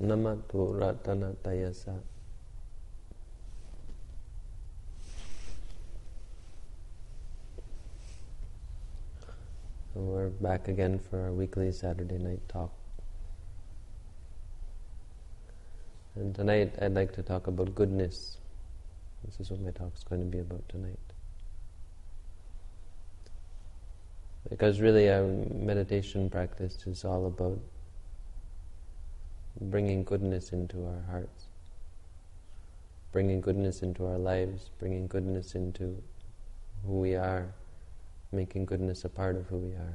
Namatu Ratana Tayasa. We're back again for our weekly Saturday night talk. And tonight I'd like to talk about goodness. This is what my talk is going to be about tonight. Because really, our meditation practice is all about bringing goodness into our hearts, bringing goodness into our lives, bringing goodness into who we are, making goodness a part of who we are.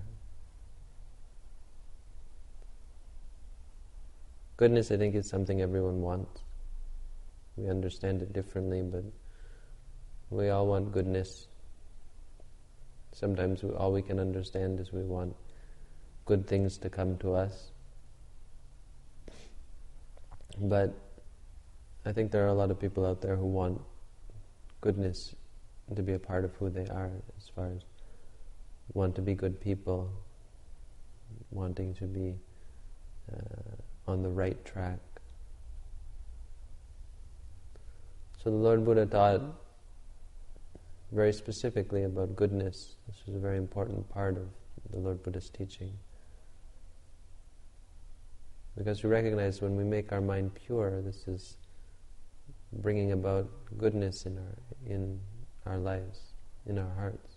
Goodness, I think, is something everyone wants. We understand it differently, but we all want goodness. Sometimes we, all we can understand is we want good things to come to us. But I think there are a lot of people out there who want goodness to be a part of who they are, as far as want to be good people, wanting to be uh, on the right track. So the Lord Buddha taught very specifically about goodness. This was a very important part of the Lord Buddha's teaching. Because we recognize when we make our mind pure, this is bringing about goodness in our in our lives, in our hearts.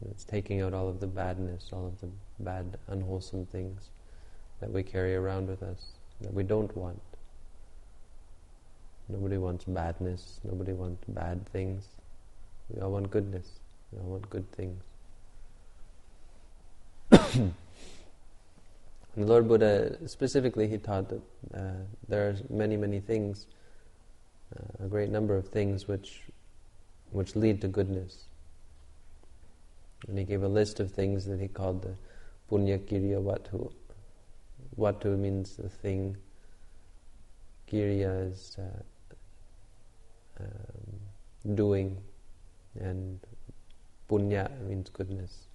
And it's taking out all of the badness, all of the bad, unwholesome things that we carry around with us that we don't want. Nobody wants badness. Nobody wants bad things. We all want goodness. We all want good things. the Lord Buddha specifically, he taught that uh, there are many, many things, uh, a great number of things which, which lead to goodness. And he gave a list of things that he called the Punya Kiriya Vatthu. Vatthu means the thing. Kiriya is uh, um, doing, and Punya means goodness,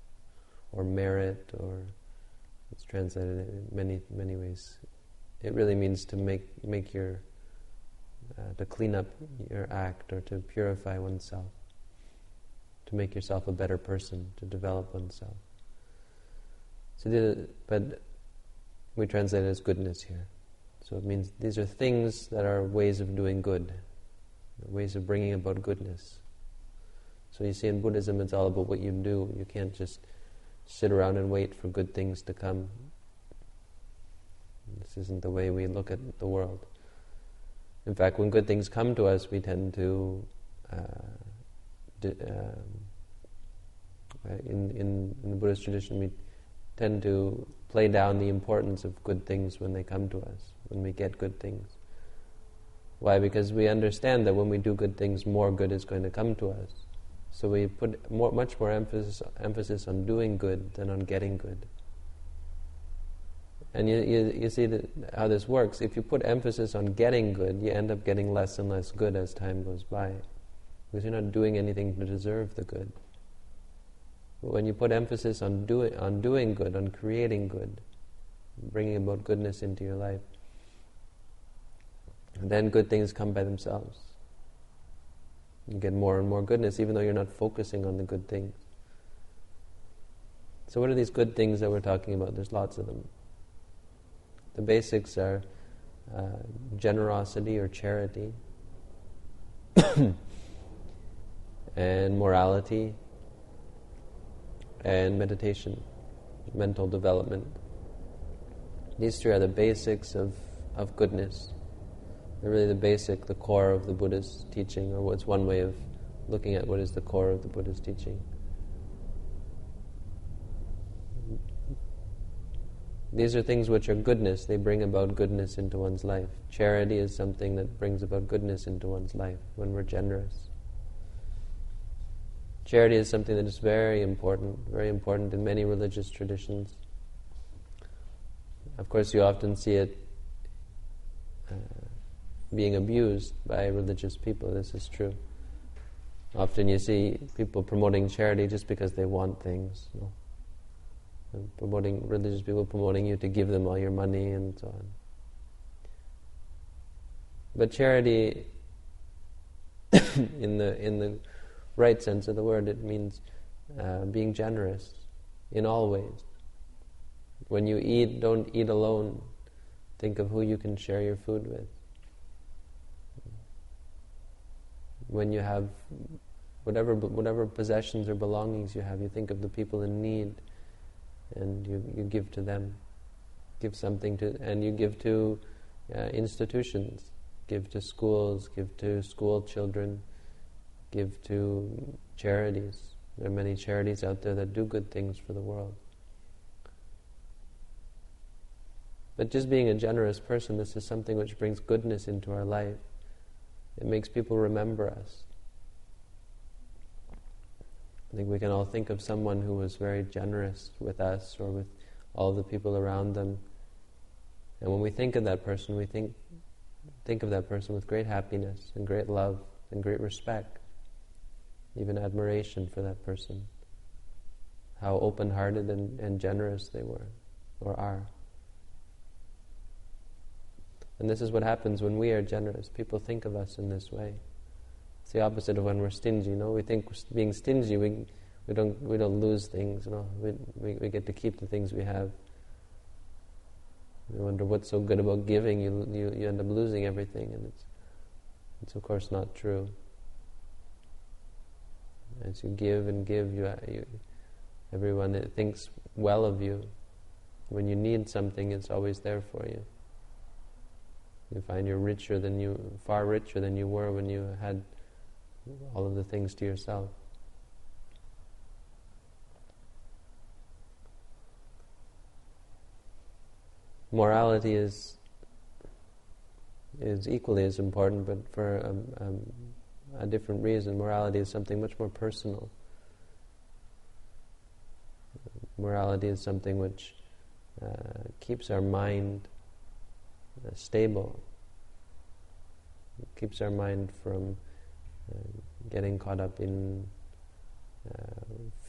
or merit, or it's translated in many many ways. It really means to make make your uh, to clean up your act or to purify oneself, to make yourself a better person, to develop oneself. So, the, but we translate it as goodness here. So it means these are things that are ways of doing good, ways of bringing about goodness. So you see, in Buddhism, it's all about what you do. You can't just sit around and wait for good things to come. This isn't the way we look at the world. In fact, when good things come to us, we tend to, uh, di- um, in, in, in the Buddhist tradition, we tend to play down the importance of good things when they come to us, when we get good things. Why? Because we understand that when we do good things, more good is going to come to us. So we put more, much more emphasis, emphasis on doing good than on getting good. And you, you, you see how this works. If you put emphasis on getting good, you end up getting less and less good as time goes by. Because you're not doing anything to deserve the good. But when you put emphasis on, do, on doing good, on creating good, bringing about goodness into your life, then good things come by themselves. You get more and more goodness, even though you're not focusing on the good things. So, what are these good things that we're talking about? There's lots of them. The basics are uh, generosity or charity, and morality, and meditation, mental development. These three are the basics of, of goodness. They're really the basic, the core of the Buddha's teaching, or what's one way of looking at what is the core of the Buddha's teaching. These are things which are goodness, they bring about goodness into one's life. Charity is something that brings about goodness into one's life when we're generous. Charity is something that is very important, very important in many religious traditions. Of course, you often see it being abused by religious people. This is true. Often you see people promoting charity just because they want things. You know? And promoting religious people promoting you to give them all your money and so on. But charity, in the in the right sense of the word, it means uh, being generous in all ways. When you eat, don't eat alone. Think of who you can share your food with. When you have whatever whatever possessions or belongings you have, you think of the people in need, and you, you give to them. Give something to, and you give to uh, institutions, give to schools, give to school children, give to charities. There are many charities out there that do good things for the world. But just being a generous person, this is something which brings goodness into our life. It makes people remember us. I think we can all think of someone who was very generous with us or with all the people around them. And when we think of that person, we think, think of that person with great happiness and great love and great respect, even admiration for that person. How open hearted and, and generous they were or are. And this is what happens when we are generous. People think of us in this way. It's the opposite of when we're stingy. You know, we think being stingy, we we don't we don't lose things. You know, we, we we get to keep the things we have. You wonder what's so good about giving. You you you end up losing everything, and it's it's of course not true. As you give and give, you, you everyone thinks well of you. When you need something, it's always there for you. You find you're richer than you, far richer than you were when you had all of the things to yourself. Morality is is equally as important, but for a, um, a different reason. Morality is something much more personal. Morality is something which uh, keeps our mind uh, stable. It keeps our mind from uh, getting caught up in uh,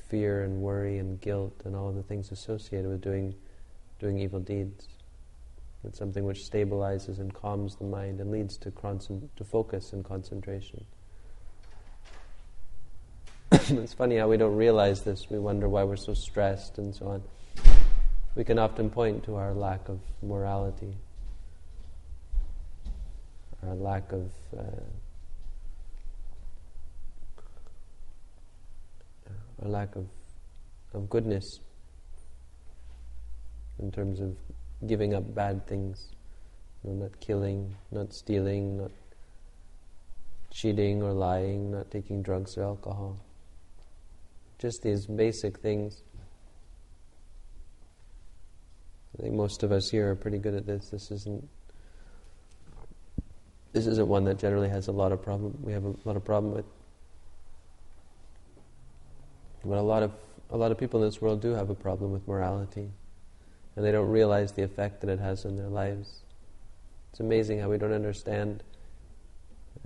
fear and worry and guilt and all of the things associated with doing doing evil deeds. It's something which stabilizes and calms the mind and leads to, concent- to focus and concentration. it's funny how we don't realize this. We wonder why we're so stressed and so on. We can often point to our lack of morality our lack of uh, lack of of goodness in terms of giving up bad things, you know, not killing, not stealing, not cheating or lying, not taking drugs or alcohol. Just these basic things. I think most of us here are pretty good at this. This isn't this isn't one that generally has a lot of problem. We have a lot of problem with. But a lot of a lot of people in this world do have a problem with morality, and they don't realize the effect that it has on their lives. It's amazing how we don't understand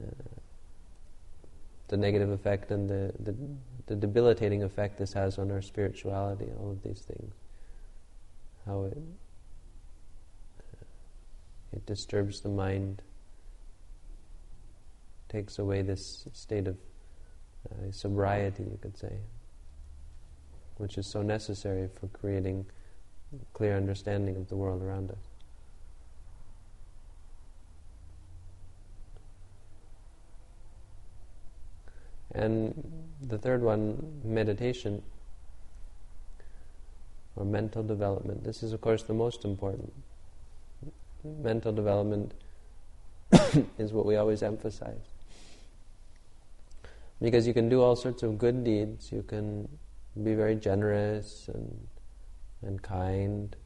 uh, the negative effect and the, the, the debilitating effect this has on our spirituality. All of these things, how it it disturbs the mind takes away this state of uh, sobriety, you could say, which is so necessary for creating clear understanding of the world around us. And the third one, meditation or mental development. This is, of course, the most important. Mental development is what we always emphasize. Because you can do all sorts of good deeds, you can be very generous and, and kind,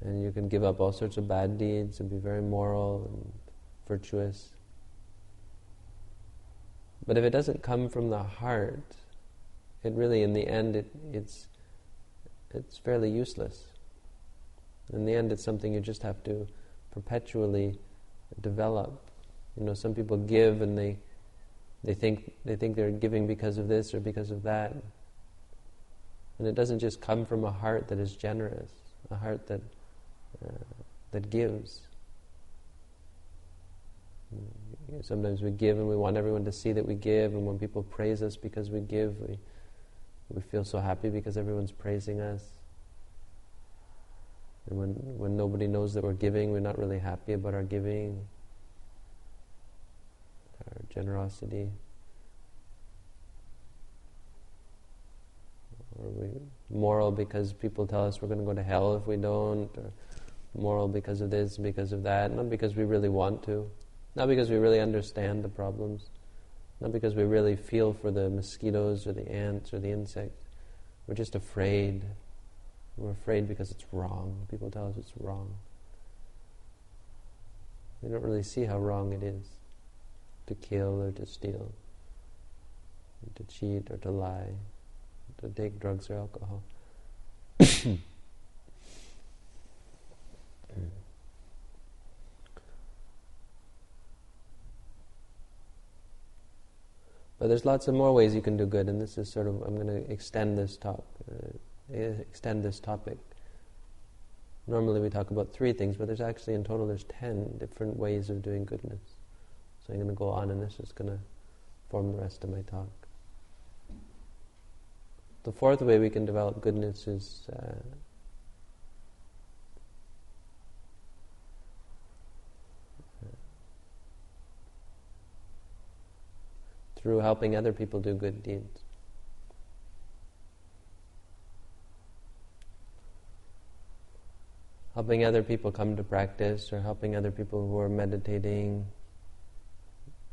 and you can give up all sorts of bad deeds and be very moral and virtuous. But if it doesn't come from the heart, it really, in the end, it, it's it's fairly useless. In the end, it's something you just have to perpetually develop. You know, some people give and they they think they think they're giving because of this or because of that. And it doesn't just come from a heart that is generous, a heart that, uh, that gives. Sometimes we give and we want everyone to see that we give, and when people praise us because we give, we, we feel so happy because everyone's praising us. And when, when nobody knows that we're giving, we're not really happy about our giving, our generosity. Or we moral because people tell us we're going to go to hell if we don't, or moral because of this, because of that, not because we really want to, not because we really understand the problems, not because we really feel for the mosquitoes or the ants or the insects. We're just afraid. We're afraid because it's wrong. People tell us it's wrong. We don't really see how wrong it is to kill or to steal, or to cheat or to lie, to take drugs or alcohol. But there's lots of more ways you can do good, and this is sort of I'm going to extend this talk, uh, extend this topic. Normally we talk about three things, but there's actually in total there's ten different ways of doing goodness. So I'm going to go on, and this is going to form the rest of my talk. The fourth way we can develop goodness is. Uh, through helping other people do good deeds. Helping other people come to practice, or helping other people who are meditating,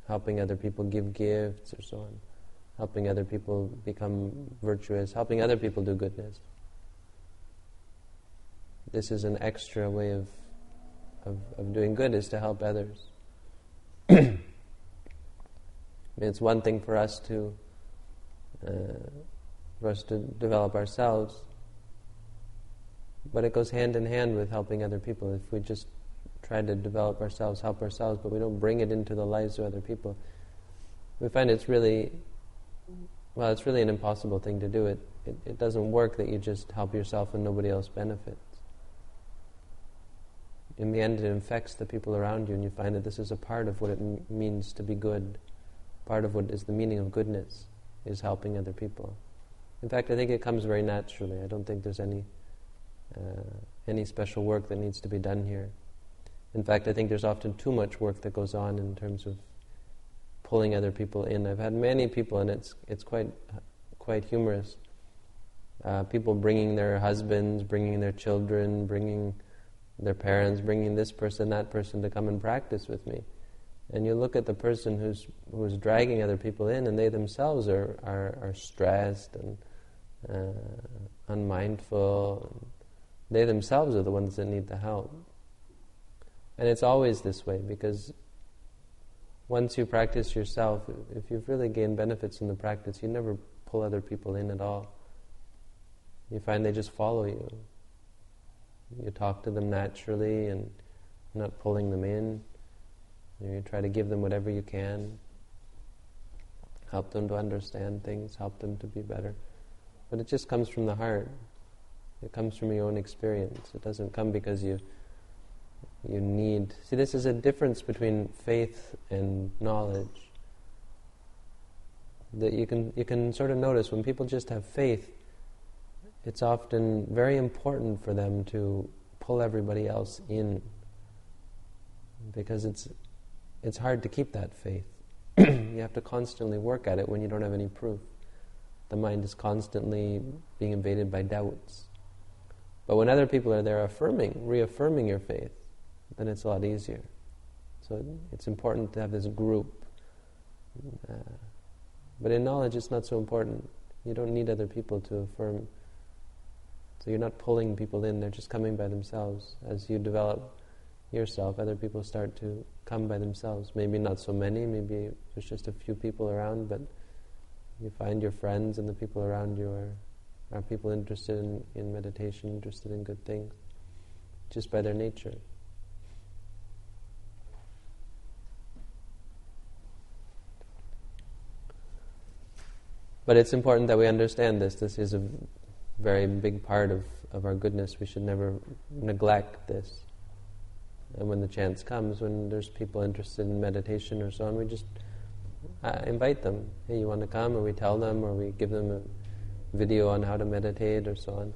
helping other people give gifts, or so on. Helping other people become virtuous, helping other people do goodness. This is an extra way of, of, of doing good, is to help others. It's one thing for us to uh, for us to develop ourselves, but it goes hand in hand with helping other people. If we just try to develop ourselves, help ourselves, but we don't bring it into the lives of other people, we find it's really well, it's really an impossible thing to do. It, it, it doesn't work that you just help yourself and nobody else benefits. In the end, it infects the people around you, and you find that this is a part of what it m- means to be good part of what is the meaning of goodness is helping other people. In fact, I think it comes very naturally. I don't think there's any uh, any special work that needs to be done here. In fact, I think there's often too much work that goes on in terms of pulling other people in. I've had many people, and it's it's quite quite humorous. Uh, people bringing their husbands, bringing their children, bringing their parents, bringing this person, that person to come and practice with me and you look at the person who's who's dragging other people in, and they themselves are are, are stressed and uh, unmindful. They themselves are the ones that need the help. And it's always this way because once you practice yourself, if you've really gained benefits in the practice, you never pull other people in at all. You find they just follow you. You talk to them naturally and not pulling them in. You try to give them whatever you can, help them to understand things, help them to be better. But it just comes from the heart. It comes from your own experience. It doesn't come because you you need. See, this is a difference between faith and knowledge. That you can you can sort of notice when people just have faith. It's often very important for them to pull everybody else in because it's it's hard to keep that faith. you have to constantly work at it when you don't have any proof. The mind is constantly being invaded by doubts. But when other people are there affirming, reaffirming your faith, then it's a lot easier. So it's important to have this group. Uh, but in knowledge, it's not so important. You don't need other people to affirm. So you're not pulling people in, they're just coming by themselves. As you develop yourself, other people start to come by themselves. Maybe not so many, maybe there's just a few people around, but you find your friends and the people around you are, are people interested in, in meditation, interested in good things, just by their nature. But it's important that we understand this. This is a very big part of, of our goodness. We should never neglect this. And when the chance comes, when there's people interested in meditation or so on, we just uh, invite them. Hey, you want to come? Or we tell them, or we give them a video on how to meditate or so on.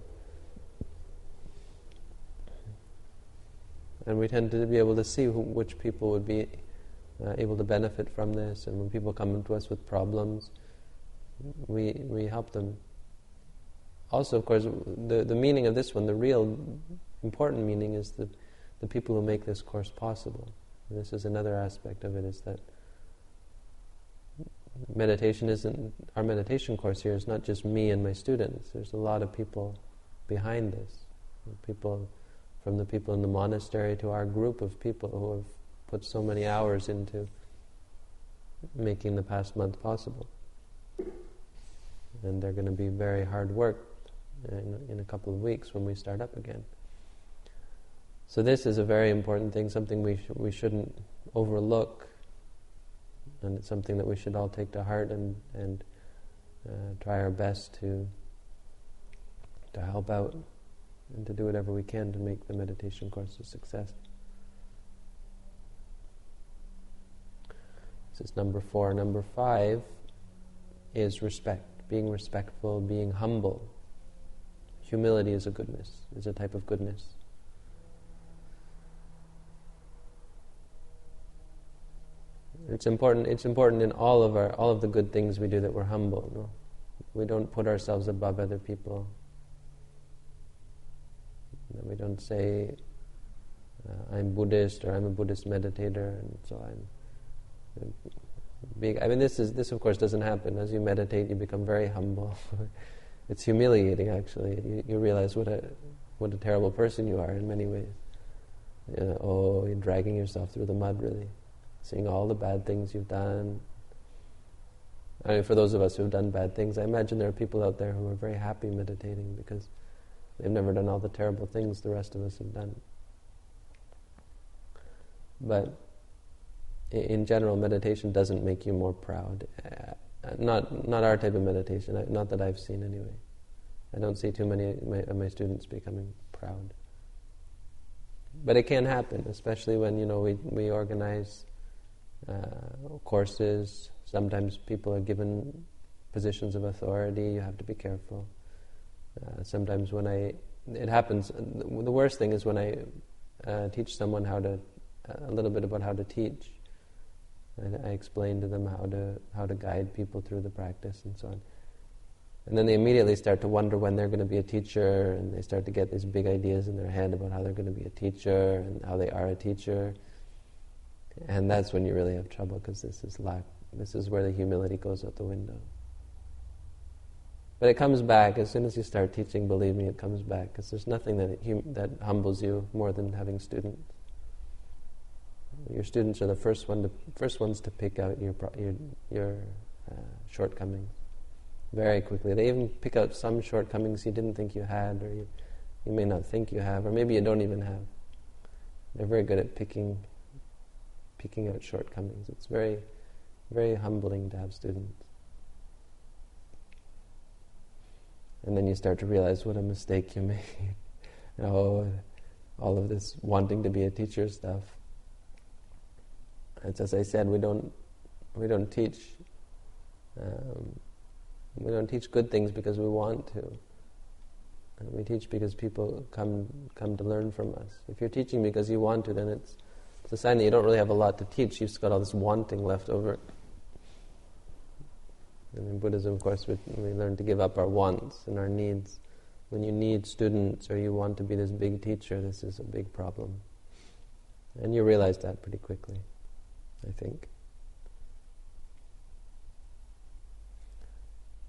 And we tend to be able to see which people would be uh, able to benefit from this. And when people come to us with problems, we, we help them. Also, of course, the, the meaning of this one, the real important meaning is the, the people who make this course possible. And this is another aspect of it, is that meditation isn't, our meditation course here is not just me and my students. There's a lot of people behind this. People, from the people in the monastery to our group of people who have put so many hours into making the past month possible. And they're going to be very hard work in, in a couple of weeks when we start up again. So this is a very important thing, something we, sh- we shouldn't overlook, and it's something that we should all take to heart and, and uh, try our best to, to help out and to do whatever we can to make the meditation course a success. This is number four. Number five is respect, being respectful, being humble. Humility is a goodness, is a type of goodness. It's important. It's important in all of our all of the good things we do that we're humble. No? We don't put ourselves above other people. We don't say, uh, I'm Buddhist or I'm a Buddhist meditator, and so I'm. Being, I mean, this is this of course doesn't happen. As you meditate, you become very humble. it's humiliating, actually. You, you, realize what a what a terrible person you are in many ways. You know, oh, you're dragging yourself through the mud, really, seeing all the bad things you've done. I mean, for those of us who've done bad things, I imagine there are people out there who are very happy meditating because They've never done all the terrible things the rest of us have done. But in general, meditation doesn't make you more proud. Uh, not, not our type of meditation, not that I've seen anyway. I don't see too many of my, my students becoming proud. But it can happen, especially when you know we, we organize uh, courses. Sometimes people are given positions of authority. You have to be careful. Uh, sometimes when I, it happens, the worst thing is when I uh, teach someone how to, a little bit about how to teach. And I explain to them how to, how to guide people through the practice and so on. And then they immediately start to wonder when they're going to be a teacher, and they start to get these big ideas in their head about how they're going to be a teacher and how they are a teacher. And that's when you really have trouble because this is lack. This is where the humility goes out the window. But it comes back as soon as you start teaching. Believe me, it comes back because there's nothing that hum- that humbles you more than having students. Your students are the first one to first ones to pick out your your, your uh, shortcomings very quickly. They even pick out some shortcomings you didn't think you had, or you, you may not think you have, or maybe you don't even have. They're very good at picking picking out shortcomings. It's very very humbling to have students. And then you start to realize what a mistake you made. oh, all of this wanting to be a teacher stuff. It's as I said, we don't we don't teach um, we don't teach good things because we want to. And we teach because people come come to learn from us. If you're teaching because you want to, then it's it's a sign that you don't really have a lot to teach. You've just got all this wanting left over. And in Buddhism, of course, we, we learn to give up our wants and our needs. When you need students or you want to be this big teacher, this is a big problem. And you realize that pretty quickly, I think.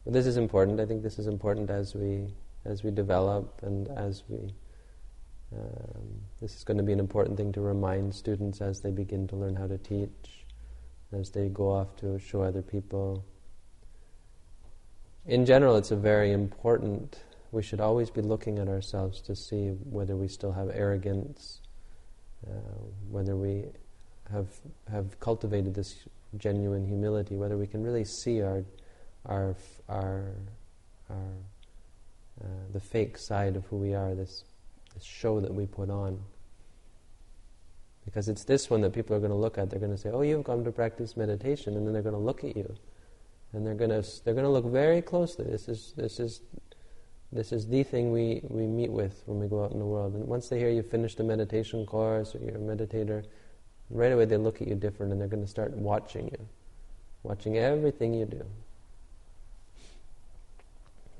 But this is important. I think this is important as we as we develop and as we. Um, this is going to be an important thing to remind students as they begin to learn how to teach, as they go off to show other people in general, it's a very important. We should always be looking at ourselves to see whether we still have arrogance, uh, whether we have have cultivated this genuine humility, whether we can really see our our our our uh, the fake side of who we are, this, this show that we put on. Because it's this one that people are going to look at. They're going to say, "Oh, you've come to practice meditation," and then they're going to look at you, and they're going to they're going to look very closely. This is this is this is the thing we, we meet with when we go out in the world. And once they hear you finish the meditation course or you're a meditator, right away they look at you different and they're going to start watching you, watching everything you do.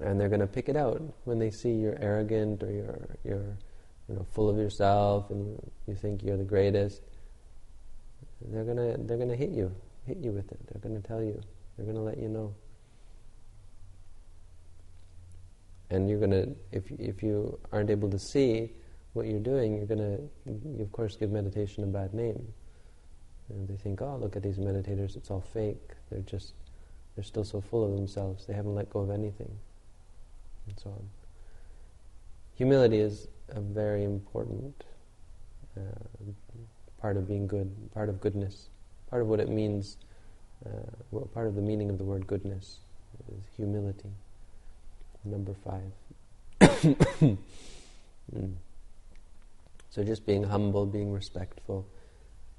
And they're going to pick it out when they see you're arrogant or you're, you're you know, full of yourself and you, you think you're the greatest. They're going to they're gonna hit you, hit you with it. They're going to tell you. They're going to let you know. and you're going to if if you aren't able to see what you're doing you're going to you of course give meditation a bad name and they think oh look at these meditators it's all fake. They're just they're still so full of themselves. They haven't let go of anything. And so on. Humility is a very important uh, part of being good part of goodness. Part of what it means uh, well, part of the meaning of the word goodness is humility. Number five. mm. So just being humble, being respectful,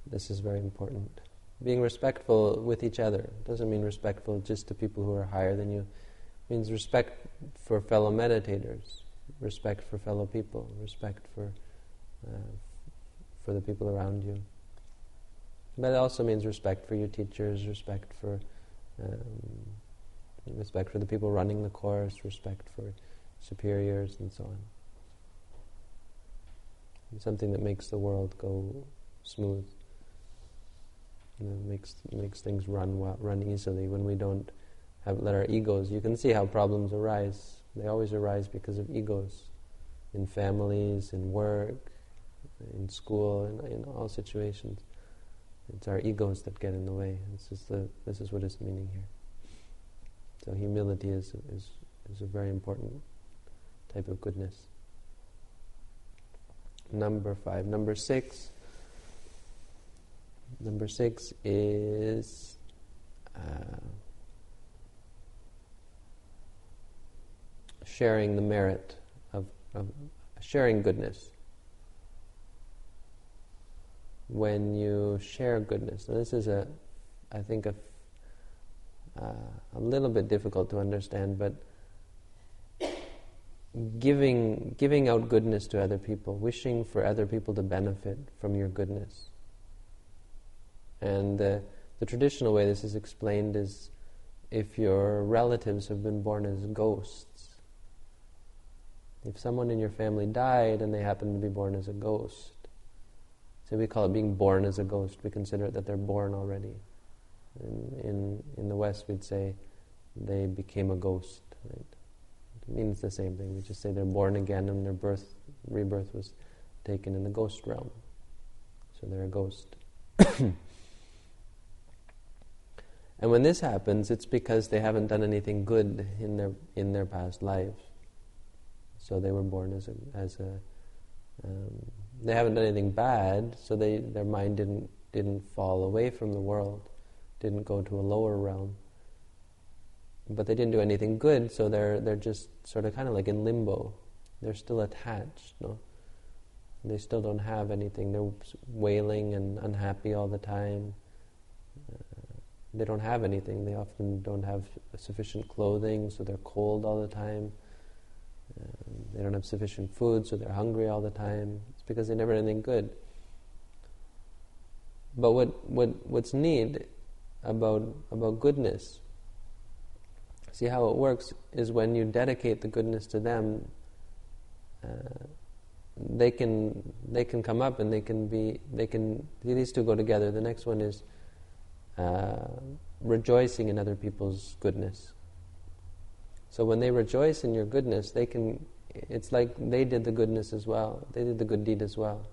this is very important. Being respectful with each other doesn't mean respectful just to people who are higher than you. It means respect for fellow meditators, respect for fellow people, respect for uh, for the people around you. But it also means respect for your teachers, respect for um, respect for the people running the course, respect for superiors, and so on. something that makes the world go smooth. You know, makes makes things run well, run easily. When we don't have let our egos, you can see how problems arise. They always arise because of egos, in families, in work, in school, in, in all situations. It's our egos that get in the way. This is the this is what is meaning here. So humility is, is, is a very important type of goodness. Number five. Number six. Number six is uh, sharing the merit of, of sharing goodness. When you share goodness, and this is a, I think, a uh, a little bit difficult to understand, but giving giving out goodness to other people, wishing for other people to benefit from your goodness. And uh, the traditional way this is explained is if your relatives have been born as ghosts. If someone in your family died and they happen to be born as a ghost, so we call it being born as a ghost. We consider it that they're born already. In, in, in the West, we'd say they became a ghost. Right? It means the same thing. We just say they're born again and their birth, rebirth was taken in the ghost realm. So they're a ghost. and when this happens, it's because they haven't done anything good in their in their past lives. So they were born as a as a um, they haven't done anything bad, so they their mind didn't didn't fall away from the world didn't go to a lower realm. But they didn't do anything good, so they're they're just sort of kind of like in limbo. They're still attached, no? They still don't have anything. They're wailing and unhappy all the time. They don't have anything. They often don't have sufficient clothing, so they're cold all the time. Uh, they don't have sufficient food, so they're hungry all the time. It's because they never did anything good. But what, what what's neat about, about goodness. See how it works is when you dedicate the goodness to them, uh, they can they can come up and they can be they can these two go together. The next one is uh, rejoicing in other people's goodness. So when they rejoice in your goodness, they can. It's like they did the goodness as well. They did the good deed as well.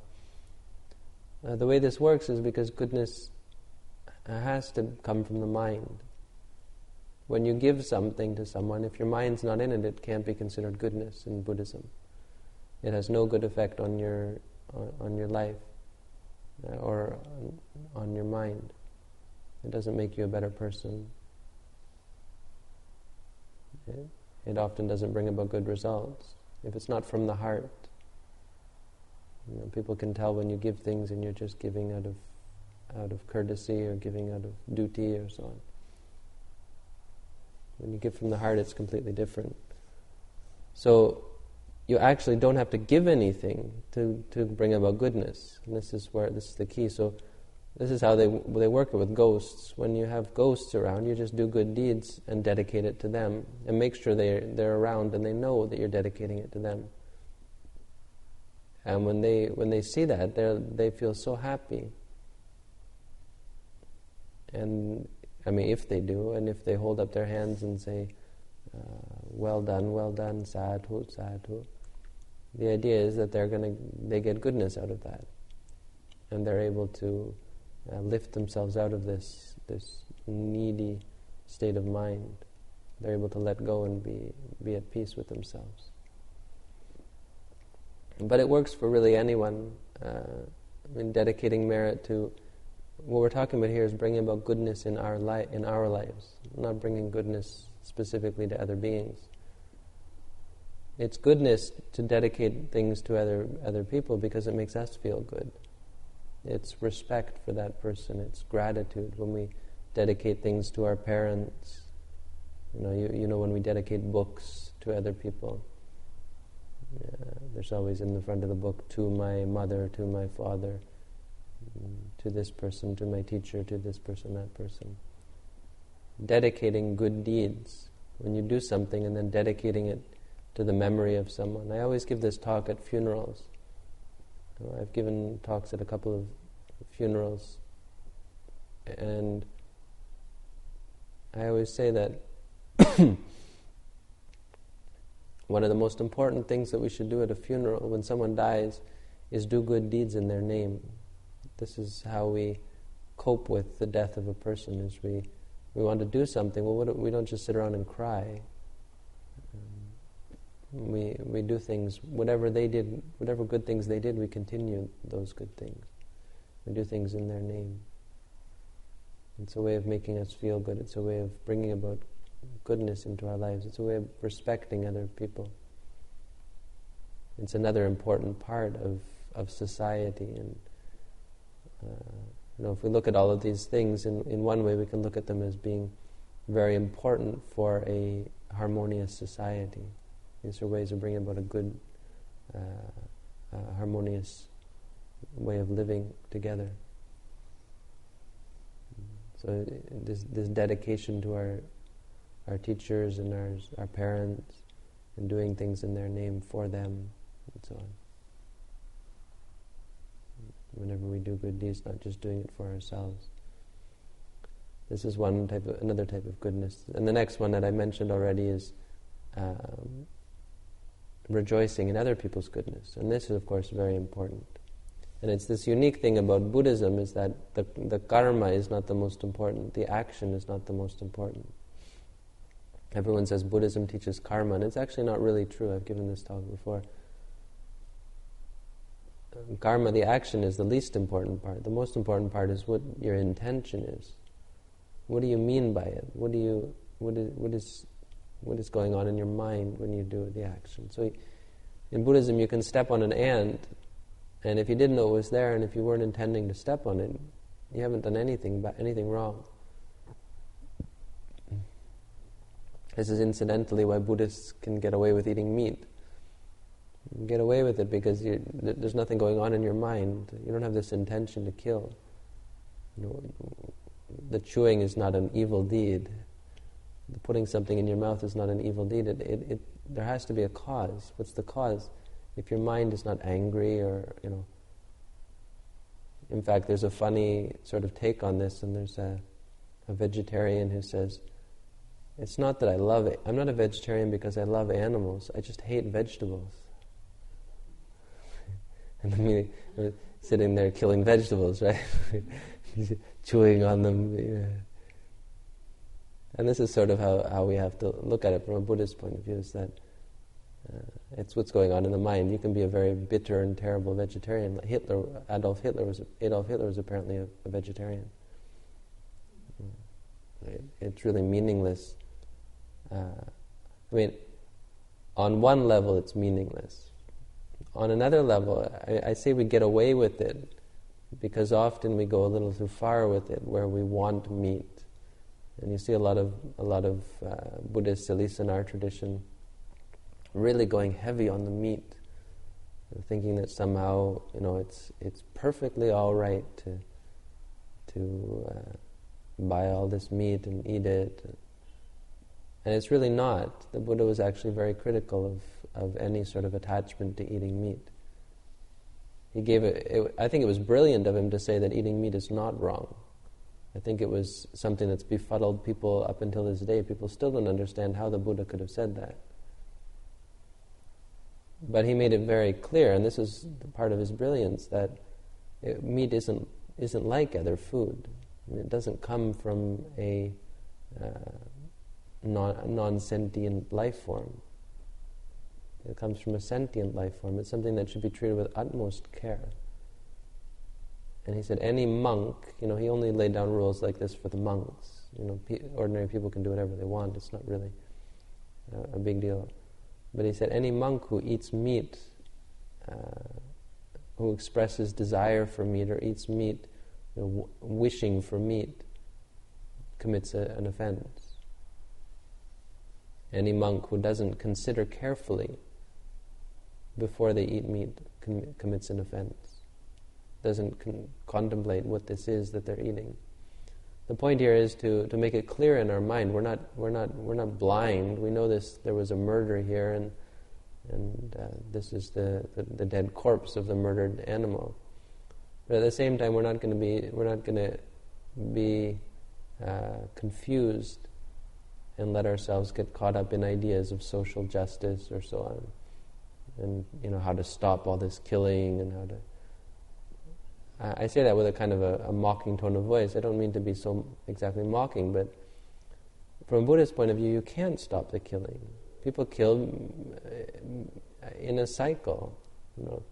Uh, the way this works is because goodness has to come from the mind. When you give something to someone, if your mind's not in it, it can't be considered goodness in Buddhism. It has no good effect on your on, your life uh, or on, on your mind. It doesn't make you a better person. It, it often doesn't bring about good results. If it's not from the heart, you know, people can tell when you give things and you're just giving out of out of courtesy or giving out of duty or so on. When you give from the heart, it's completely different. So you actually don't have to give anything to, to bring about goodness. And this is where this is the key. So this is how they they work it with ghosts. When you have ghosts around, you just do good deeds and dedicate it to them, and make sure they they're around and they know that you're dedicating it to them. And when they when they see that, they feel so happy. And I mean, if they do, and if they hold up their hands and say, uh, "Well done, well done, sadhu, sadhu," the idea is that they're to they get goodness out of that, and they're able to uh, lift themselves out of this this needy state of mind. They're able to let go and be be at peace with themselves. But it works for really anyone. Uh, I mean, dedicating merit to what we're talking about here is bringing about goodness in our li- in our lives, not bringing goodness specifically to other beings. It's goodness to dedicate things to other other people because it makes us feel good. It's respect for that person. It's gratitude when we dedicate things to our parents. You know, you, you know when we dedicate books to other people. Yeah, there's always in the front of the book to my mother, to my father, to this person, to my teacher, to this person, that person. Dedicating good deeds. When you do something and then dedicating it to the memory of someone. I always give this talk at funerals. I've given talks at a couple of funerals, and I always say that one of the most important things that we should do at a funeral when someone dies is do good deeds in their name. This is how we cope with the death of a person. Is we we want to do something. Well, we don't just sit around and cry we we do things whatever they did whatever good things they did we continue those good things. We do things in their name. It's a way of making us feel good. It's a way of bringing about goodness into our lives. It's a way of respecting other people. It's another important part of of society. And uh, you know if we look at all of these things in in one way we can look at them as being very important for a harmonious society these are ways of bringing about a good, uh, uh, harmonious way of living together. So this, this dedication to our our teachers and our our parents, and doing things in their name for them, and so on. Whenever we do good deeds, not just doing it for ourselves. This is one type of another type of goodness, and the next one that I mentioned already is um, rejoicing in other people's goodness. And this is, of course, very important. And it's this unique thing about Buddhism is that the, the karma is not the most important, the action is not the most important. Everyone says Buddhism teaches karma, and it's actually not really true. I've given this talk before. Um, karma, the action, is the least important part. The most important part is what your intention is. What do you mean by it? What do you what is what is what is going on in your mind when you do the action. So in Buddhism, you can step on an ant, and if you didn't know it was there, and if you weren't intending to step on it, you haven't done anything anything wrong. This is incidentally why Buddhists can get away with eating meat. You get away with it because there's nothing going on in your mind. You don't have this intention to kill. You know, the chewing is not an evil deed putting something in your mouth is not an evil deed. It, it, it, there has to be a cause. What's the cause? If your mind is not angry or, you know. In fact, there's a funny sort of take on this, and there's a, a vegetarian who says, It's not that I love it. I'm not a vegetarian because I love animals. I just hate vegetables. and me sitting there killing vegetables, right? Chewing on them. Yeah. And this is sort of how, how we have to look at it from a Buddhist point of view is that uh, it's what's going on in the mind. You can be a very bitter and terrible vegetarian. Hitler, Adolf Hitler was, Adolf Hitler was apparently a, a vegetarian. It, it's really meaningless. Uh, I mean, on one level, it's meaningless. On another level, I, I say we get away with it because often we go a little too far with it, where we want meat. And you see a lot of a lot of uh, Buddhists, at least in our tradition, really going heavy on the meat, thinking that somehow you know it's it's perfectly all right to to uh, buy all this meat and eat it, and it's really not. The Buddha was actually very critical of of any sort of attachment to eating meat. He gave it, it I think it was brilliant of him to say that eating meat is not wrong. I think it was something that's befuddled people up until this day. People still don't understand how the Buddha could have said that. But he made it very clear, and this is part of his brilliance, that it, meat isn't, isn't like other food. It doesn't come from a uh, non sentient life form. It comes from a sentient life form. It's something that should be treated with utmost care. And he said, any monk, you know, he only laid down rules like this for the monks. You know, pe- ordinary people can do whatever they want. It's not really uh, a big deal. But he said, any monk who eats meat, uh, who expresses desire for meat or eats meat, you know, w- wishing for meat, commits a, an offense. Any monk who doesn't consider carefully before they eat meat com- commits an offense, doesn't con- contemplate what this is that they're eating the point here is to, to make it clear in our mind. We're not, we're, not, we're not blind. We know this, there was a murder here, and, and uh, this is the, the, the, dead corpse of the murdered animal. But at the same time, we're not going to be, we're not going to be uh, confused and let ourselves get caught up in ideas of social justice or so on. And, you know, how to stop all this killing and how to I say that with a kind of a, a, mocking tone of voice. I don't mean to be so exactly mocking, but from a Buddhist point of view, you can't stop the killing. People kill uh, in a cycle. You know,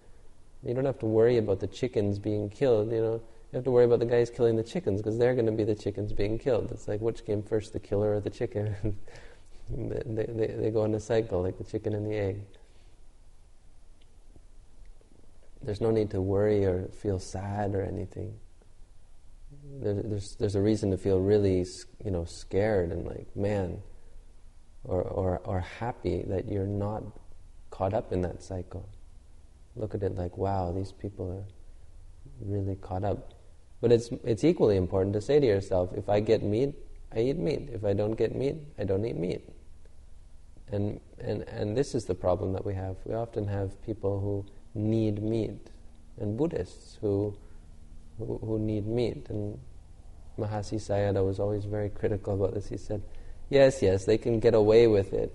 you don't have to worry about the chickens being killed. You know, you have to worry about the guys killing the chickens because they're going to be the chickens being killed. It's like which came first, the killer or the chicken? they, they, they go in a cycle, like the chicken and the egg. There's no need to worry or feel sad or anything. There's, there's, there's a reason to feel really, you know, scared and like, man, or, or, or happy that you're not caught up in that cycle. Look at it like, wow, these people are really caught up. But it's, it's equally important to say to yourself, if I get meat, I eat meat. If I don't get meat, I don't eat meat. And, and, and this is the problem that we have. We often have people who need meat, and Buddhists who, who, who need meat. And Mahasi Sayadaw was always very critical about this. He said, yes, yes, they can get away with it,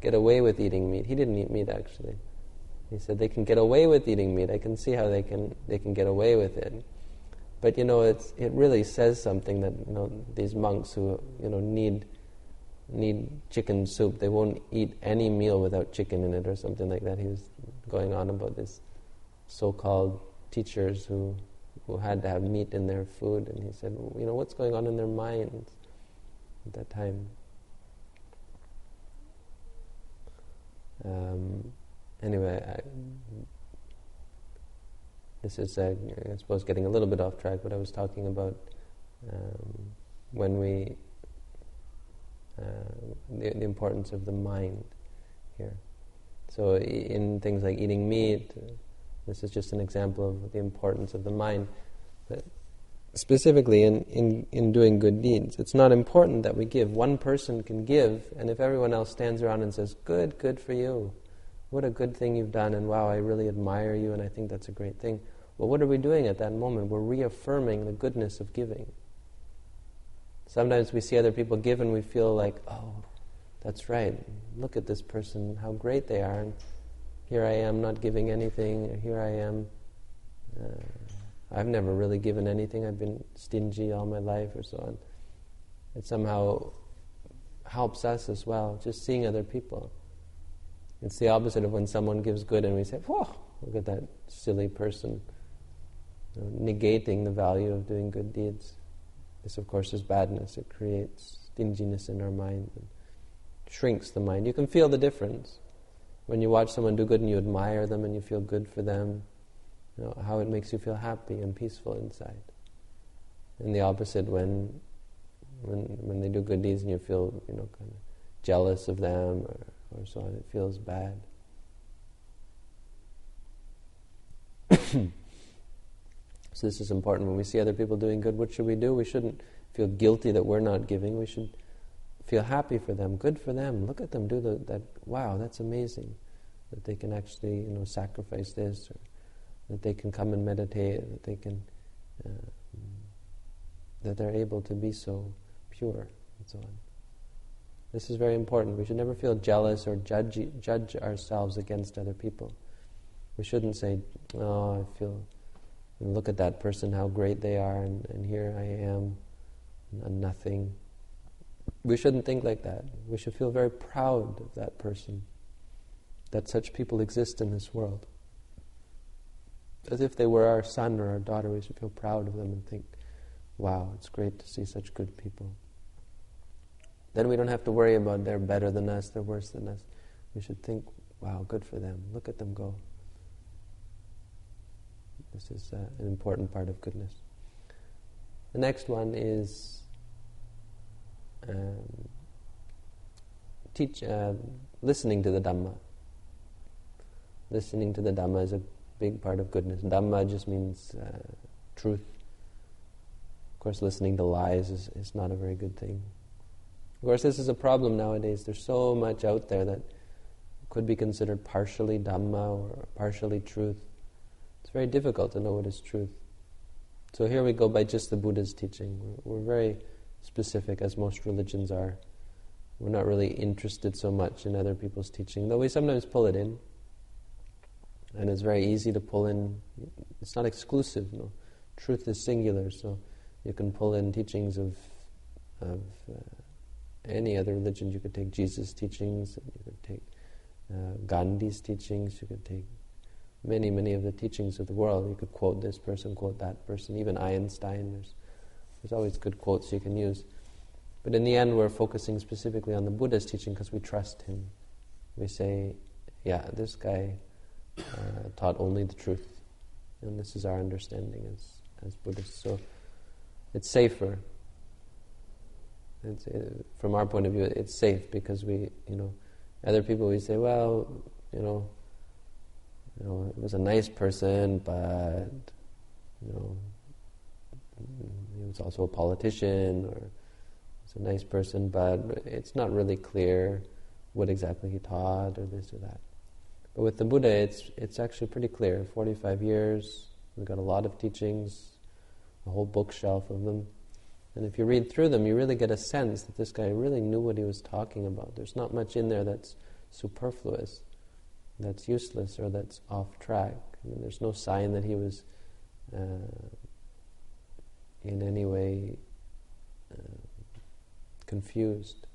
get away with eating meat. He didn't eat meat, actually. He said, they can get away with eating meat. I can see how they can, they can get away with it. But, you know, it's, it really says something that, you know, these monks who, you know, need need chicken soup. They won't eat any meal without chicken in it or something like that. He was going on about this so-called teachers who who had to have meat in their food, and he said, you know, what's going on in their minds at that time? Um, anyway, I, this is, uh, I suppose, getting a little bit off track. But I was talking about um, when we uh, the, the importance of the mind here. So, in things like eating meat, this is just an example of the importance of the mind. But specifically, in, in, in doing good deeds, it's not important that we give. One person can give, and if everyone else stands around and says, Good, good for you, what a good thing you've done, and wow, I really admire you, and I think that's a great thing. Well, what are we doing at that moment? We're reaffirming the goodness of giving. Sometimes we see other people give and we feel like, oh, that's right. Look at this person, how great they are. And here I am not giving anything. Here I am. Uh, I've never really given anything. I've been stingy all my life or so on. It somehow helps us as well, just seeing other people. It's the opposite of when someone gives good and we say, whoa, look at that silly person. You know, negating the value of doing good deeds. This, of course, is badness. It creates stinginess in our mind shrinks the mind. You can feel the difference. When you watch someone do good and you admire them and you feel good for them, you know, how it makes you feel happy and peaceful inside. And the opposite when when when they do good deeds and you feel, you know, kind of jealous of them or, or so on, it feels bad. so this is important. When we see other people doing good, what should we do? We shouldn't feel guilty that we're not giving. We should feel happy for them, good for them. Look at them do the, that. Wow, that's amazing that they can actually, you know, sacrifice this, or that they can come and meditate, that they can, uh, that they're able to be so pure, and so on. This is very important. We should never feel jealous or judge judge ourselves against other people. We shouldn't say, "Oh, I feel." look at that person, how great they are, and, and here I am, nothing. We shouldn't think like that. We should feel very proud of that person, that such people exist in this world. As if they were our son or our daughter, we should feel proud of them and think, wow, it's great to see such good people. Then we don't have to worry about they're better than us, they're worse than us. We should think, wow, good for them. Look at them go. This is uh, an important part of goodness. The next one is um, teach, uh, listening to the Dhamma. Listening to the Dhamma is a big part of goodness. Dhamma just means uh, truth. Of course, listening to lies is, is not a very good thing. Of course, this is a problem nowadays. There's so much out there that could be considered partially Dhamma or partially truth. It's very difficult to know what is truth. So here we go by just the Buddha's teaching. We're, we're very specific, as most religions are. We're not really interested so much in other people's teaching, though we sometimes pull it in. And it's very easy to pull in. It's not exclusive. No, truth is singular, so you can pull in teachings of of uh, any other religion. You could take Jesus' teachings, you could take uh, Gandhi's teachings, you could take many, many of the teachings of the world. You could quote this person, quote that person, even Einstein. There's, there's always good quotes you can use. But in the end, we're focusing specifically on the Buddha's teaching because we trust him. We say, yeah, this guy uh, taught only the truth. And this is our understanding as, as Buddhists. So it's safer. It's, uh, from our point of view, it's safe because we, you know, other people we say, well, you know, you know, he was a nice person, but you know, was also a politician, or he's a nice person, but it's not really clear what exactly he taught, or this or that. But with the Buddha, it's it's actually pretty clear. Forty-five years, we've got a lot of teachings, a whole bookshelf of them. And if you read through them, you really get a sense that this guy really knew what he was talking about. There's not much in there that's superfluous that's useless or that's off track. I mean, there's no sign that he was uh, in any way uh, confused.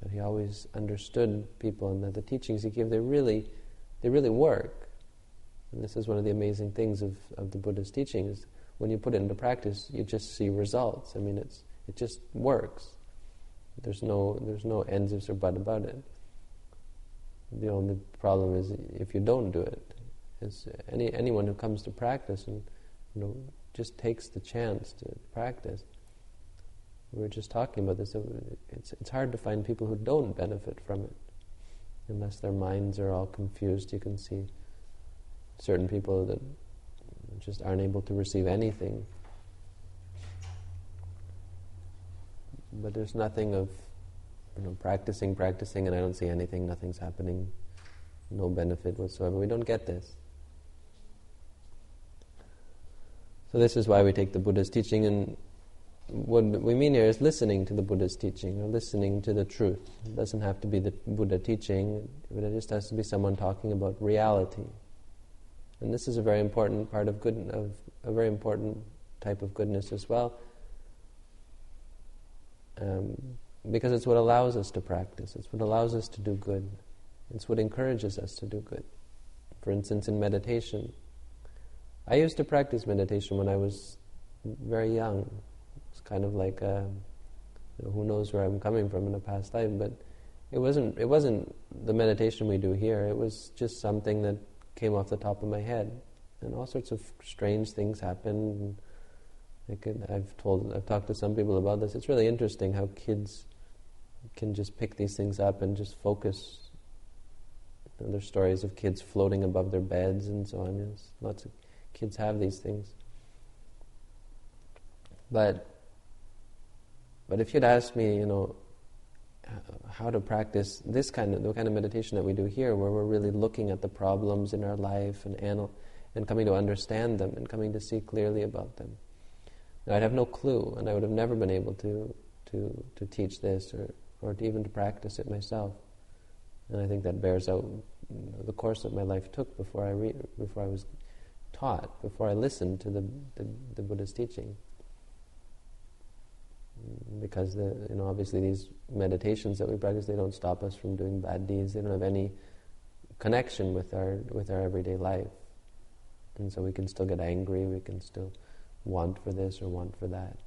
But he always understood people, and that the teachings he gave they really, they really work. And this is one of the amazing things of, of the Buddha's teachings. When you put it into practice, you just see results. I mean, it's it just works. There's no there's no ends or but about it. The only problem is if you don't do it. Is any anyone who comes to practice and you know just takes the chance to practice. We were just talking about this. It's it's hard to find people who don't benefit from it, unless their minds are all confused. You can see certain people that just aren't able to receive anything. But there's nothing of you know, practicing, practicing, and I don't see anything, nothing's happening, no benefit whatsoever. We don't get this. So this is why we take the Buddha's teaching, and what we mean here is listening to the Buddha's teaching, or listening to the truth. It doesn't have to be the Buddha teaching, but it just has to be someone talking about reality. And this is a very important part of good, of a very important type of goodness as well. Um, because it's what allows us to practice, it's what allows us to do good, it's what encourages us to do good. For instance, in meditation, I used to practice meditation when I was very young. It's kind of like, a, you know, who knows where I'm coming from in a past life, but it wasn't it wasn't the meditation we do here. It was just something that came off the top of my head, and all sorts of strange things happened. Could, I've told I've talked to some people about this. It's really interesting how kids can just pick these things up and just focus. You there's stories of kids floating above their beds and so on. Yes, lots of kids have these things. But but if you'd asked me, you know, how to practice this kind of the kind of meditation that we do here, where we're really looking at the problems in our life and anal- and coming to understand them and coming to see clearly about them. I'd have no clue, and I would have never been able to to to teach this or or to even to practice it myself. And I think that bears out the course that my life took before I re- before I was taught, before I listened to the, the, the Buddha's teaching. Because the, you know obviously these meditations that we practice they don't stop us from doing bad deeds. They don't have any connection with our with our everyday life. And so we can still get angry. We can still want for this or want for that.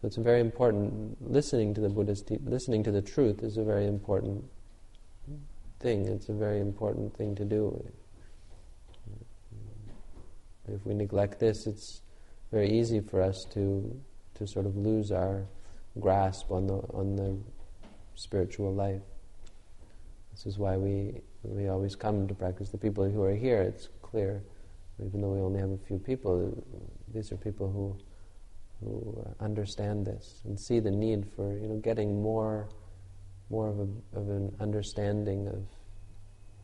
So it's very important listening to the Buddha's te- listening to the truth is a very important thing it's a very important thing to do if we neglect this, it's very easy for us to to sort of lose our grasp on the on the spiritual life. This is why we we always come to practice. The people who are here, it's clear, even though we only have a few people, these are people who who understand this and see the need for you know getting more more of, a, of an understanding of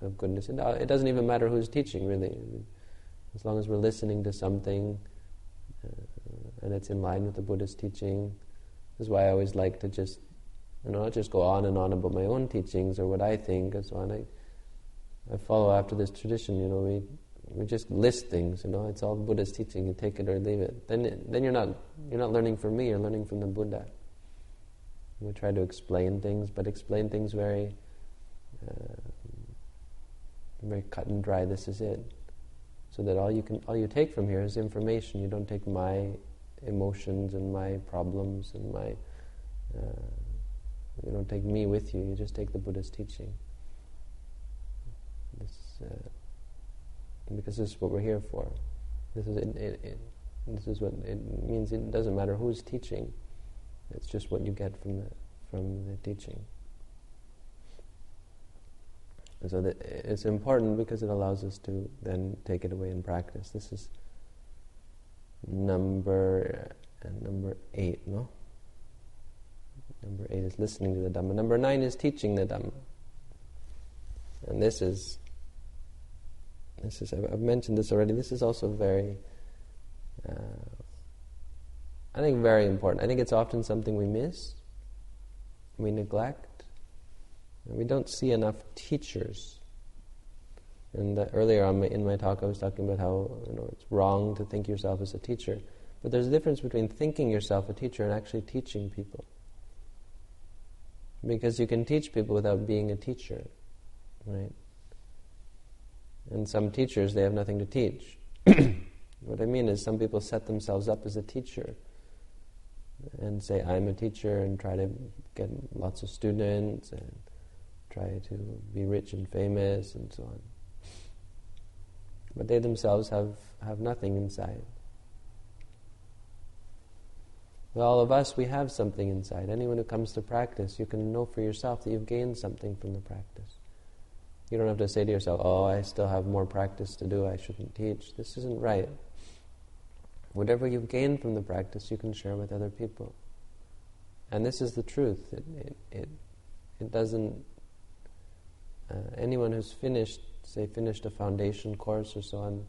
of goodness. And it doesn't even matter who's teaching, really as long as we're listening to something uh, and it's in line with the Buddha's teaching. This is why I always like to just, you know, not just go on and on about my own teachings or what I think and so on. I, I follow after this tradition, you know, we, we just list things, you know, it's all Buddha's teaching, you take it or leave it. Then, then you're, not, you're not learning from me, you're learning from the Buddha. We try to explain things, but explain things very, uh, very cut and dry, this is it so that all you can all you take from here is information. You don't take my emotions and my problems and my uh, you don't take me with you. You just take the Buddha's teaching. This, uh, because this is what we're here for. This is it, it, it, this is what it means. It doesn't matter who's teaching. It's just what you get from the from the teaching. And so it's important because it allows us to then take it away in practice. This is number uh, number eight, no? Number eight is listening to the Dhamma. Number nine is teaching the Dhamma. And this is this is I've mentioned this already. This is also very uh, I think very important. I think it's often something we miss, we neglect. And we don't see enough teachers. And earlier my, in my talk, I was talking about how you know it's wrong to think yourself as a teacher. But there's a difference between thinking yourself a teacher and actually teaching people. Because you can teach people without being a teacher, right? And some teachers, they have nothing to teach. what I mean is, some people set themselves up as a teacher and say, I'm a teacher, and try to get lots of students and try to be rich and famous and so on. But they themselves have, have nothing inside. all of us, we have something inside. Anyone who comes to practice, you can know for yourself that you've gained something from the practice. You don't have to say to yourself, oh, I still have more practice to do, I shouldn't teach. This isn't right. Whatever you've gained from the practice, you can share with other people. And this is the truth. It, it, it, it doesn't uh, anyone who's finished, say, finished a foundation course or so on,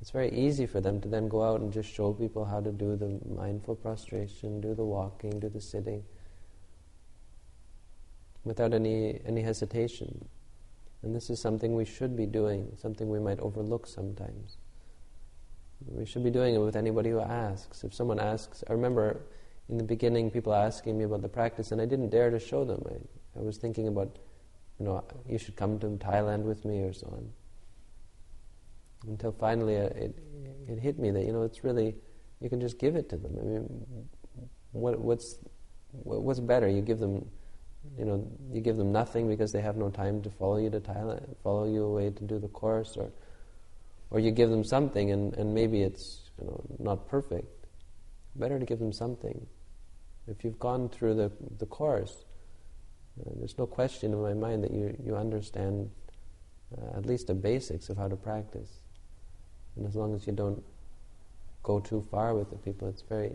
it's very easy for them to then go out and just show people how to do the mindful prostration, do the walking, do the sitting, without any, any hesitation. And this is something we should be doing, something we might overlook sometimes. We should be doing it with anybody who asks. If someone asks, I remember in the beginning people asking me about the practice, and I didn't dare to show them. I, I was thinking about you know, you should come to Thailand with me or so on. Until finally uh, it, it hit me that, you know, it's really, you can just give it to them. I mean, what, what's what's better? You give them, you know, you give them nothing because they have no time to follow you to Thailand, follow you away to do the course, or or you give them something and, and maybe it's you know not perfect. Better to give them something. If you've gone through the the course, uh, there's no question in my mind that you you understand uh, at least the basics of how to practice. And as long as you don't go too far with the people, it's very,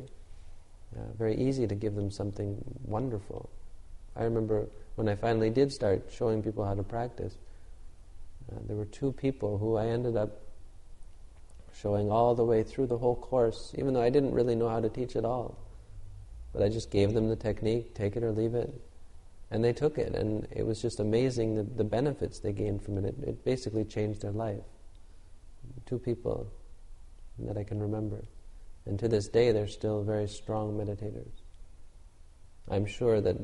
uh, very easy to give them something wonderful. I remember when I finally did start showing people how to practice, uh, there were two people who I ended up showing all the way through the whole course, even though I didn't really know how to teach at all. But I just gave them the technique, take it or leave it. And they took it, and it was just amazing the, the benefits they gained from it. it. It basically changed their life. Two people that I can remember. And to this day, they're still very strong meditators. I'm sure that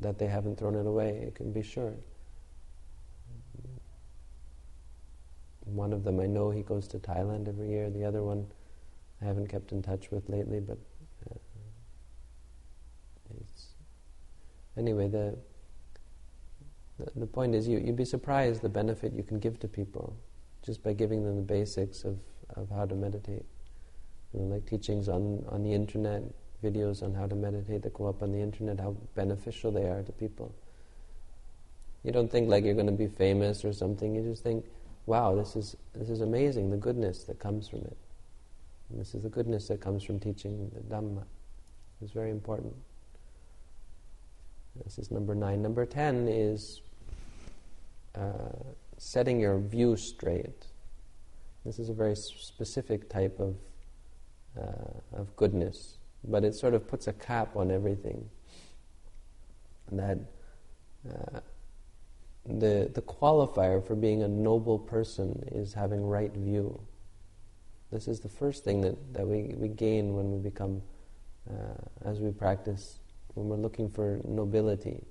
that they haven't thrown it away. I can be sure. One of them, I know he goes to Thailand every year. The other one, I haven't kept in touch with lately, but uh, Anyway, the, the, the point is you, you'd be surprised the benefit you can give to people just by giving them the basics of, of how to meditate. You know, like teachings on, on the internet, videos on how to meditate that go up on the internet, how beneficial they are to people. You don't think like you're going to be famous or something. You just think, wow, this is, this is amazing, the goodness that comes from it. And this is the goodness that comes from teaching the Dhamma. It's very important. This is number nine. Number ten is uh, setting your view straight. This is a very specific type of uh, of goodness, but it sort of puts a cap on everything. That uh, the the qualifier for being a noble person is having right view. This is the first thing that, that we, we gain when we become, uh, as we practice when we're looking for nobility,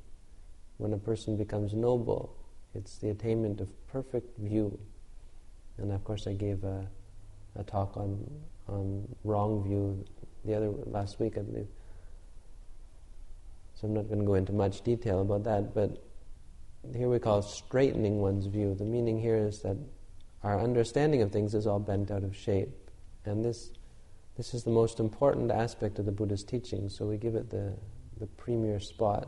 when a person becomes noble, it's the attainment of perfect view. And of course, I gave a, a talk on on wrong view the other last week, I believe. So I'm not going to go into much detail about that, but here we call straightening one's view. The meaning here is that our understanding of things is all bent out of shape, and this this is the most important aspect of the Buddha's teaching. So we give it the the premier spot.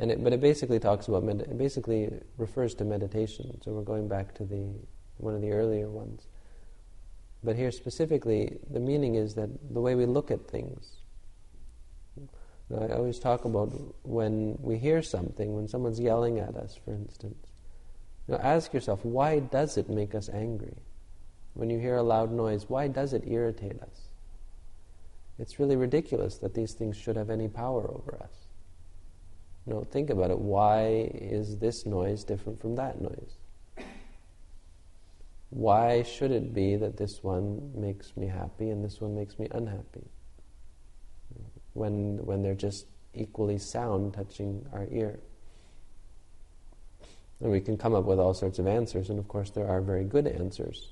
And it, but it basically talks about med- it basically refers to meditation. So we're going back to the one of the earlier ones. But here specifically, the meaning is that the way we look at things. Now, I always talk about when we hear something, when someone's yelling at us, for instance. You know, ask yourself, why does it make us angry? When you hear a loud noise, why does it irritate us? It's really ridiculous that these things should have any power over us. You know, think about it. Why is this noise different from that noise? Why should it be that this one makes me happy and this one makes me unhappy? When, when they're just equally sound touching our ear. And we can come up with all sorts of answers, and of course, there are very good answers.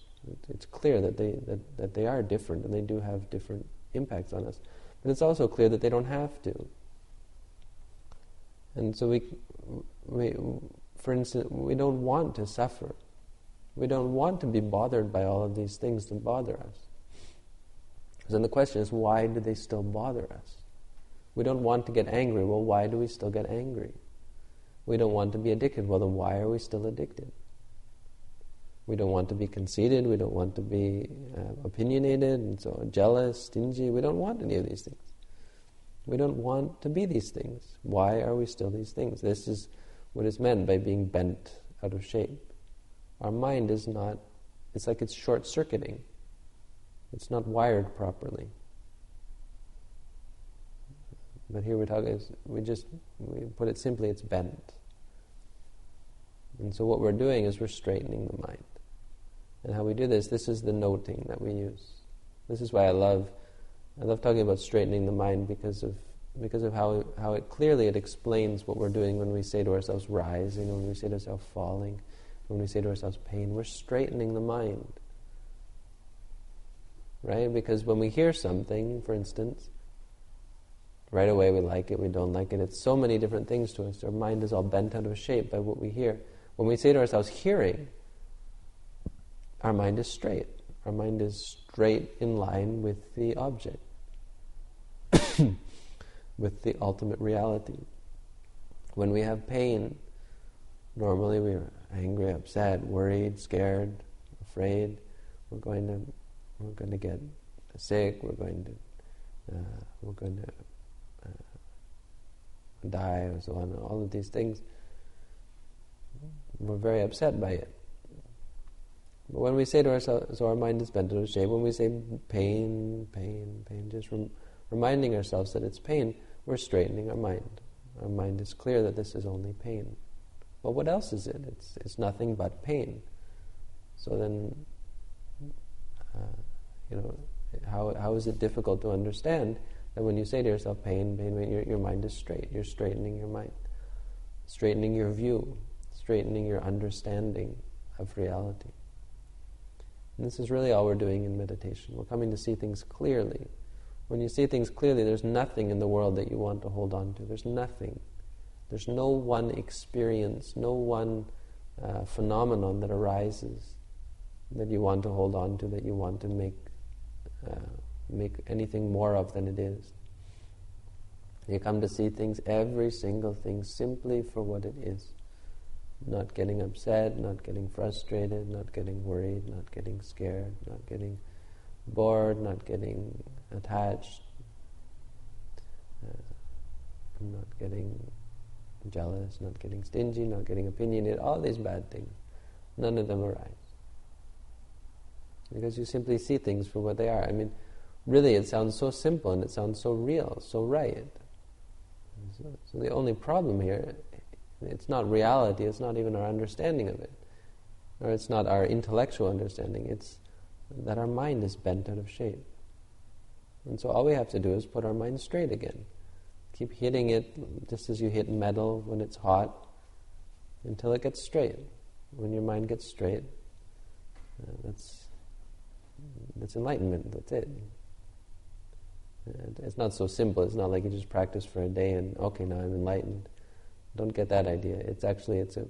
It's clear that they, that, that they are different and they do have different impacts on us. But it's also clear that they don't have to. And so we, we, for instance, we don't want to suffer. We don't want to be bothered by all of these things that bother us. So then the question is, why do they still bother us? We don't want to get angry. Well, why do we still get angry? We don't want to be addicted. Well, then why are we still addicted? We don't want to be conceited. We don't want to be uh, opinionated and so jealous, stingy. We don't want any of these things. We don't want to be these things. Why are we still these things? This is what is meant by being bent out of shape. Our mind is not, it's like it's short circuiting. It's not wired properly. But here we're talking, we just, we put it simply, it's bent. And so what we're doing is we're straightening the mind. And how we do this, this is the noting that we use. This is why I love, I love talking about straightening the mind because of because of how how it clearly it explains what we're doing when we say to ourselves rising, when we say to ourselves falling, when we say to ourselves pain. We're straightening the mind. right? Because when we hear something, for instance, right away we like it, we don't like it. It's so many different things to us. Our mind is all bent out of shape by what we hear. When we say to ourselves, hearing, our mind is straight. Our mind is straight in line with the object, with the ultimate reality. When we have pain, normally we're angry, upset, worried, scared, afraid. We're going to we're going to get sick. We're going to uh, we're going to die, and so on. All of these things. We're very upset by it. But when we say to ourselves, so our mind is bent of shape, when we say pain, pain, pain, just rem- reminding ourselves that it's pain, we're straightening our mind. Our mind is clear that this is only pain. Well, what else is it? It's, it's nothing but pain. So then, uh, you know, how, how is it difficult to understand that when you say to yourself, pain, pain, pain your, your mind is straight. You're straightening your mind, straightening your view, straightening your understanding of reality. And this is really all we're doing in meditation. We're coming to see things clearly. When you see things clearly, there's nothing in the world that you want to hold on to. There's nothing. There's no one experience, no one uh, phenomenon that arises that you want to hold on to, that you want to make uh, make anything more of than it is. You come to see things, every single thing, simply for what it is not getting upset, not getting frustrated, not getting worried, not getting scared, not getting bored, not getting attached, uh, not getting jealous, not getting stingy, not getting opinionated, all these bad things. None of them arise. Because you simply see things for what they are. I mean, really, it sounds so simple and it sounds so real, so right. So, so the only problem here it's not reality, it's not even our understanding of it. Or it's not our intellectual understanding, it's that our mind is bent out of shape. And so all we have to do is put our mind straight again. Keep hitting it just as you hit metal when it's hot until it gets straight. When your mind gets straight, uh, that's, that's enlightenment, that's it. It's not so simple. It's not like you just practice for a day and, okay, now I'm enlightened. Don't get that idea. It's actually it's a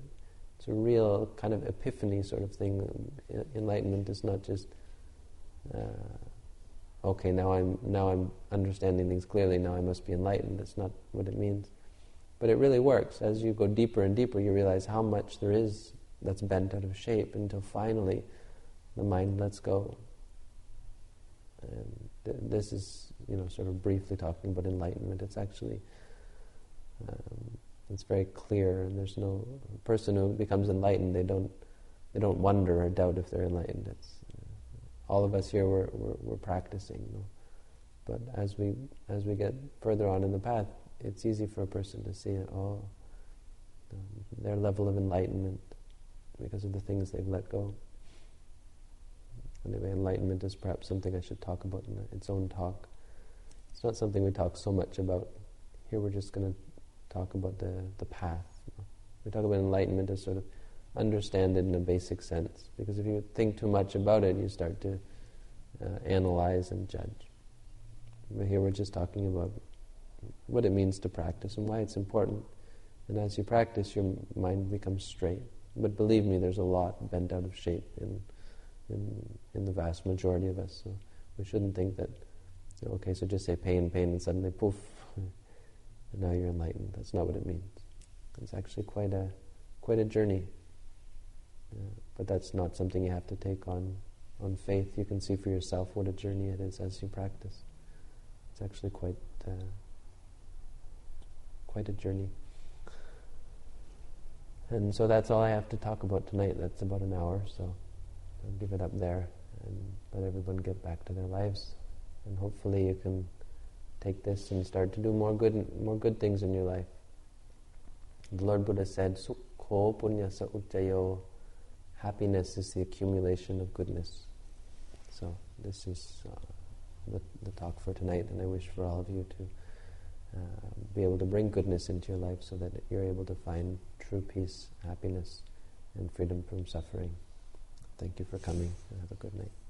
it's a real kind of epiphany sort of thing. Enlightenment is not just uh, okay. Now I'm now I'm understanding things clearly. Now I must be enlightened. That's not what it means. But it really works. As you go deeper and deeper, you realize how much there is that's bent out of shape until finally the mind lets go. And th- this is, you know, sort of briefly talking about enlightenment. It's actually um, it's very clear, and there's no person who becomes enlightened. They don't they don't wonder or doubt if they're enlightened. It's uh, all of us here we're we're, we're practicing, you know? but as we as we get further on in the path, it's easy for a person to see it. Oh, um, their level of enlightenment because of the things they've let go. Anyway, enlightenment is perhaps something I should talk about in its own talk. It's not something we talk so much about. Here we're just going to talk about the, the path. We talk about enlightenment as sort of understand it in a basic sense. Because if you think too much about it, you start to uh, analyze and judge. But here we're just talking about what it means to practice and why it's important. And as you practice, your mind becomes straight. But believe me, there's a lot bent out of shape in, in, in the vast majority of us. So we shouldn't think that, okay, so just say pain, pain, and suddenly poof, and now you're enlightened. That's not what it means. It's actually quite a quite a journey. Yeah, but that's not something you have to take on on faith. You can see for yourself what a journey it is as you practice. It's actually quite uh, quite a journey. And so that's all I have to talk about tonight. That's about an hour, so I'll give it up there and let everyone get back to their lives. And hopefully you can take this and start to do more good, more good things in your life. The Lord Buddha said, Sukho punyasa ujjayo. Happiness is the accumulation of goodness. So this is uh, the, the, talk for tonight, and I wish for all of you to uh, be able to bring goodness into your life so that you're able to find true peace, happiness, and freedom from suffering. Thank you for coming, and have a good night.